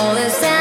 Me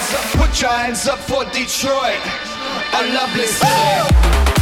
hands up, put your hands up for Detroit, a lovely city.